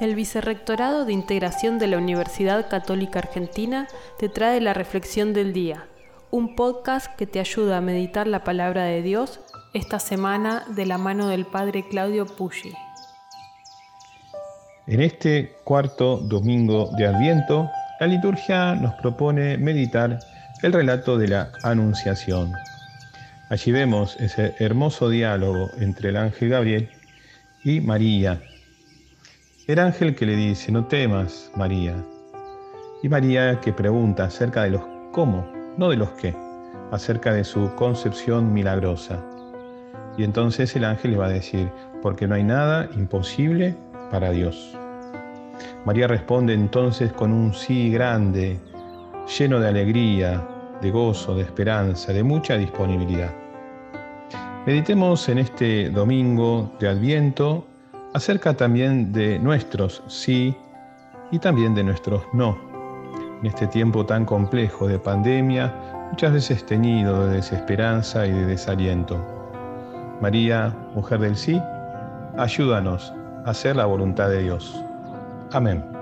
El Vicerrectorado de Integración de la Universidad Católica Argentina te trae la Reflexión del Día, un podcast que te ayuda a meditar la palabra de Dios esta semana de la mano del Padre Claudio Puggi. En este cuarto domingo de Adviento, la liturgia nos propone meditar el relato de la Anunciación. Allí vemos ese hermoso diálogo entre el ángel Gabriel y María, el ángel que le dice, no temas, María. Y María que pregunta acerca de los cómo, no de los qué, acerca de su concepción milagrosa. Y entonces el ángel le va a decir, porque no hay nada imposible para Dios. María responde entonces con un sí grande, lleno de alegría, de gozo, de esperanza, de mucha disponibilidad. Meditemos en este domingo de Adviento acerca también de nuestros sí y también de nuestros no. En este tiempo tan complejo de pandemia, muchas veces teñido de desesperanza y de desaliento. María, mujer del sí, ayúdanos a hacer la voluntad de Dios. Amén.